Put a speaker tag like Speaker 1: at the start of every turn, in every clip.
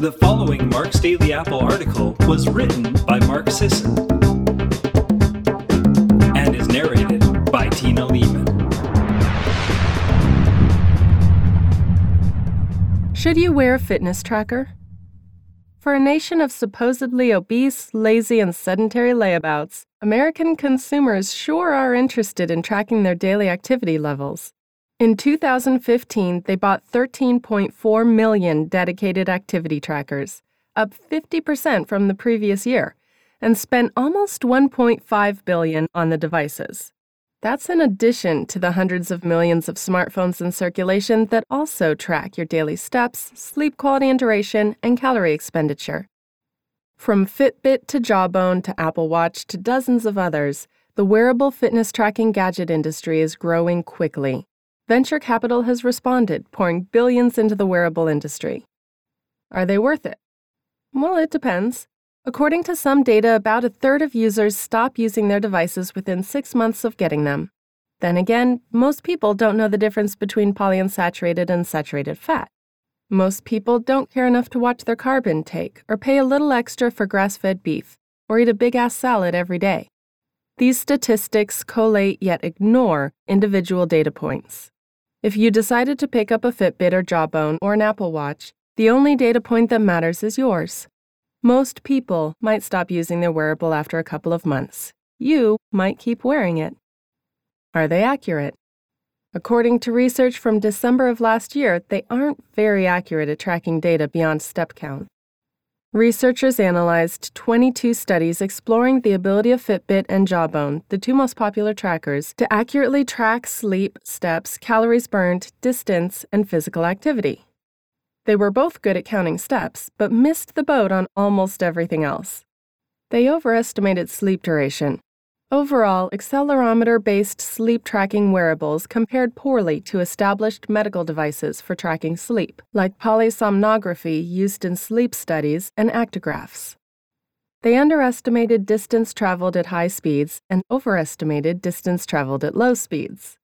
Speaker 1: The following Mark's Daily Apple article was written by Mark Sisson and is narrated by Tina Leaman.
Speaker 2: Should you wear a fitness tracker? For a nation of supposedly obese, lazy, and sedentary layabouts, American consumers sure are interested in tracking their daily activity levels. In 2015, they bought 13.4 million dedicated activity trackers, up 50% from the previous year, and spent almost 1.5 billion on the devices. That's in addition to the hundreds of millions of smartphones in circulation that also track your daily steps, sleep quality and duration, and calorie expenditure. From Fitbit to Jawbone to Apple Watch to dozens of others, the wearable fitness tracking gadget industry is growing quickly venture capital has responded, pouring billions into the wearable industry. Are they worth it? Well, it depends. According to some data, about a third of users stop using their devices within six months of getting them. Then again, most people don't know the difference between polyunsaturated and saturated fat. Most people don't care enough to watch their carb intake or pay a little extra for grass fed beef or eat a big ass salad every day. These statistics collate yet ignore individual data points. If you decided to pick up a Fitbit or Jawbone or an Apple Watch, the only data point that matters is yours. Most people might stop using their wearable after a couple of months. You might keep wearing it. Are they accurate? According to research from December of last year, they aren't very accurate at tracking data beyond step count. Researchers analyzed 22 studies exploring the ability of Fitbit and Jawbone, the two most popular trackers, to accurately track sleep, steps, calories burned, distance, and physical activity. They were both good at counting steps, but missed the boat on almost everything else. They overestimated sleep duration, Overall, accelerometer based sleep tracking wearables compared poorly to established medical devices for tracking sleep, like polysomnography used in sleep studies and actigraphs. They underestimated distance traveled at high speeds and overestimated distance traveled at low speeds.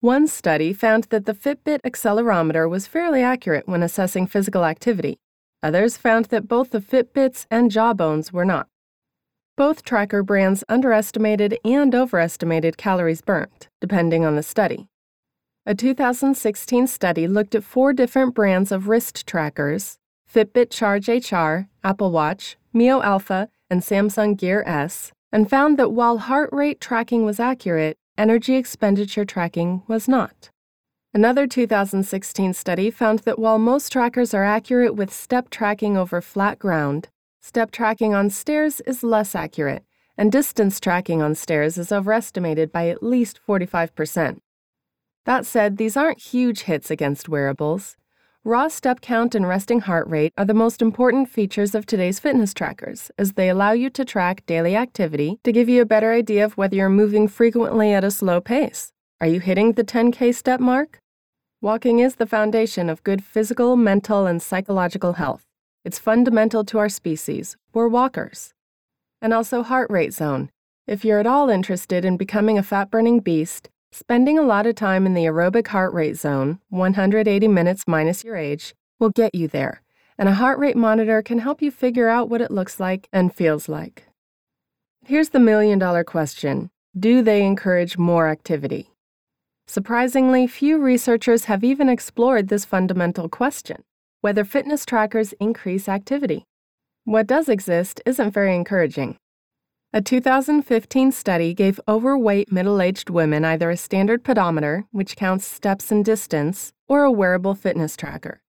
Speaker 2: One study found that the Fitbit accelerometer was fairly accurate when assessing physical activity. Others found that both the Fitbits and Jawbones were not. Both tracker brands underestimated and overestimated calories burnt, depending on the study. A 2016 study looked at four different brands of wrist trackers Fitbit Charge HR, Apple Watch, Mio Alpha, and Samsung Gear S and found that while heart rate tracking was accurate, energy expenditure tracking was not. Another 2016 study found that while most trackers are accurate with step tracking over flat ground, Step tracking on stairs is less accurate, and distance tracking on stairs is overestimated by at least 45%. That said, these aren't huge hits against wearables. Raw step count and resting heart rate are the most important features of today's fitness trackers, as they allow you to track daily activity to give you a better idea of whether you're moving frequently at a slow pace. Are you hitting the 10K step mark? Walking is the foundation of good physical, mental, and psychological health. It's fundamental to our species. We're walkers. And also heart rate zone. If you're at all interested in becoming a fat burning beast, spending a lot of time in the aerobic heart rate zone, 180 minutes minus your age, will get you there. And a heart rate monitor can help you figure out what it looks like and feels like. Here's the million dollar question Do they encourage more activity? Surprisingly, few researchers have even explored this fundamental question whether fitness trackers increase activity. What does exist isn't very encouraging. A 2015 study gave overweight middle aged women either a standard pedometer, which counts steps and distance, or a wearable fitness tracker.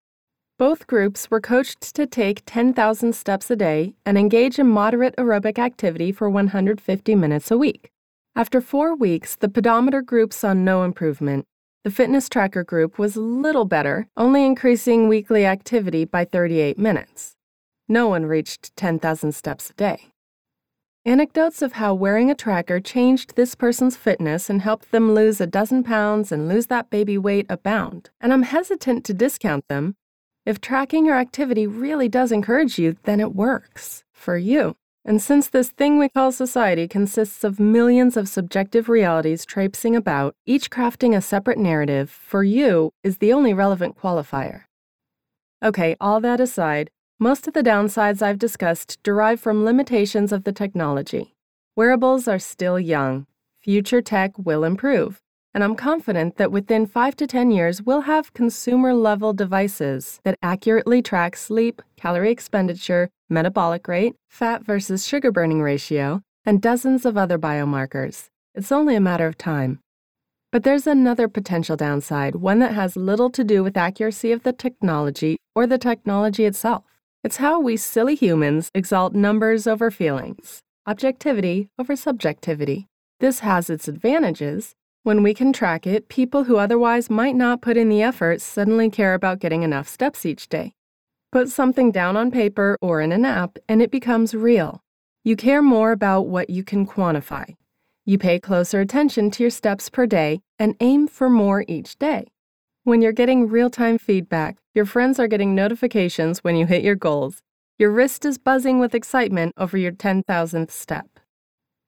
Speaker 2: Both groups were coached to take 10,000 steps a day and engage in moderate aerobic activity for 150 minutes a week. After four weeks, the pedometer group saw no improvement, the fitness tracker group was a little better, only increasing weekly activity by 38 minutes. No one reached 10,000 steps a day. Anecdotes of how wearing a tracker changed this person's fitness and helped them lose a dozen pounds and lose that baby weight abound, and I'm hesitant to discount them. If tracking your activity really does encourage you, then it works for you. And since this thing we call society consists of millions of subjective realities traipsing about, each crafting a separate narrative, for you is the only relevant qualifier. Okay, all that aside, Most of the downsides I've discussed derive from limitations of the technology. Wearables are still young. Future tech will improve, and I'm confident that within 5 to 10 years we'll have consumer level devices that accurately track sleep, calorie expenditure, metabolic rate, fat versus sugar burning ratio, and dozens of other biomarkers. It's only a matter of time. But there's another potential downside, one that has little to do with accuracy of the technology or the technology itself. It's how we silly humans exalt numbers over feelings, objectivity over subjectivity. This has its advantages. When we can track it, people who otherwise might not put in the effort suddenly care about getting enough steps each day. Put something down on paper or in an app, and it becomes real. You care more about what you can quantify. You pay closer attention to your steps per day and aim for more each day. When you're getting real time feedback, your friends are getting notifications when you hit your goals, your wrist is buzzing with excitement over your 10,000th step.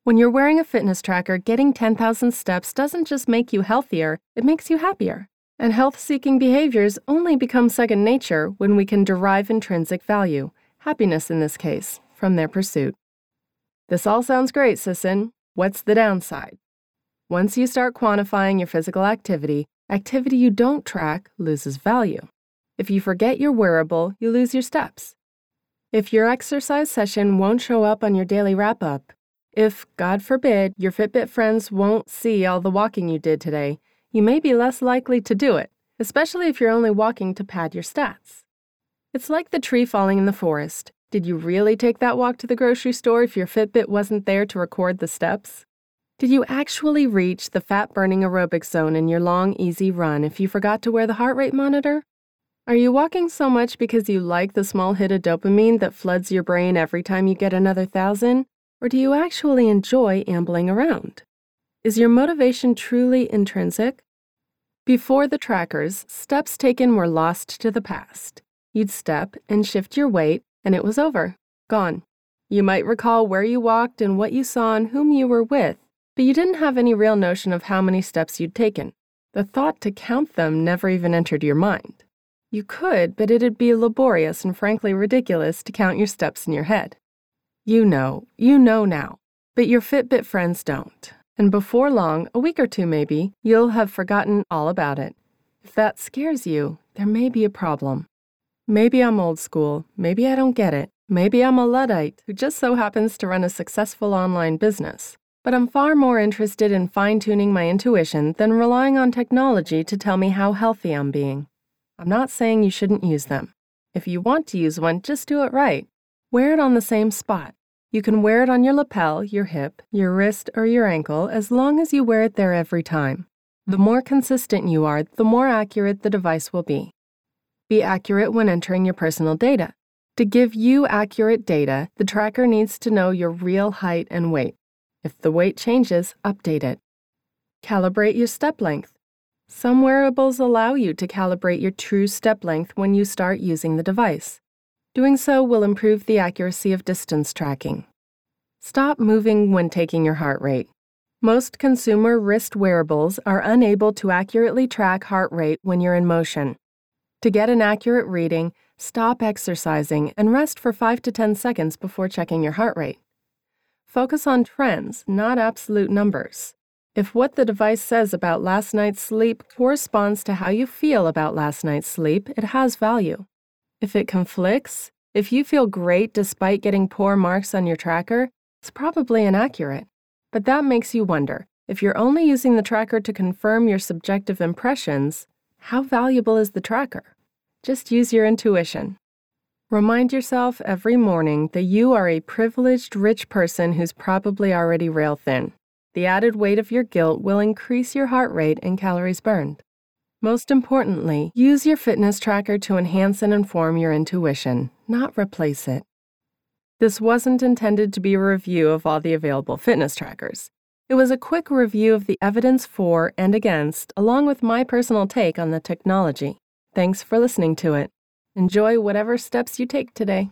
Speaker 2: When you're wearing a fitness tracker, getting 10,000 steps doesn't just make you healthier, it makes you happier. And health seeking behaviors only become second nature when we can derive intrinsic value, happiness in this case, from their pursuit. This all sounds great, Sisson. What's the downside? Once you start quantifying your physical activity, activity you don't track loses value. If you forget your wearable, you lose your steps. If your exercise session won't show up on your daily wrap up, if, God forbid, your Fitbit friends won't see all the walking you did today, you may be less likely to do it, especially if you're only walking to pad your stats. It's like the tree falling in the forest. Did you really take that walk to the grocery store if your Fitbit wasn't there to record the steps? Did you actually reach the fat burning aerobic zone in your long, easy run if you forgot to wear the heart rate monitor? Are you walking so much because you like the small hit of dopamine that floods your brain every time you get another thousand? Or do you actually enjoy ambling around? Is your motivation truly intrinsic? Before the trackers, steps taken were lost to the past. You'd step and shift your weight, and it was over, gone. You might recall where you walked and what you saw and whom you were with, but you didn't have any real notion of how many steps you'd taken. The thought to count them never even entered your mind. You could, but it'd be laborious and frankly ridiculous to count your steps in your head. You know, you know now, but your Fitbit friends don't. And before long, a week or two maybe, you'll have forgotten all about it. If that scares you, there may be a problem. Maybe I'm old school. Maybe I don't get it. Maybe I'm a Luddite who just so happens to run a successful online business. But I'm far more interested in fine tuning my intuition than relying on technology to tell me how healthy I'm being. I'm not saying you shouldn't use them. If you want to use one, just do it right. Wear it on the same spot. You can wear it on your lapel, your hip, your wrist, or your ankle as long as you wear it there every time. The more consistent you are, the more accurate the device will be. Be accurate when entering your personal data. To give you accurate data, the tracker needs to know your real height and weight. If the weight changes, update it. Calibrate your step length. Some wearables allow you to calibrate your true step length when you start using the device. Doing so will improve the accuracy of distance tracking. Stop moving when taking your heart rate. Most consumer wrist wearables are unable to accurately track heart rate when you're in motion. To get an accurate reading, stop exercising and rest for 5 to 10 seconds before checking your heart rate. Focus on trends, not absolute numbers. If what the device says about last night's sleep corresponds to how you feel about last night's sleep, it has value. If it conflicts, if you feel great despite getting poor marks on your tracker, it's probably inaccurate. But that makes you wonder if you're only using the tracker to confirm your subjective impressions, how valuable is the tracker? Just use your intuition. Remind yourself every morning that you are a privileged rich person who's probably already rail thin. The added weight of your guilt will increase your heart rate and calories burned. Most importantly, use your fitness tracker to enhance and inform your intuition, not replace it. This wasn't intended to be a review of all the available fitness trackers. It was a quick review of the evidence for and against, along with my personal take on the technology. Thanks for listening to it. Enjoy whatever steps you take today.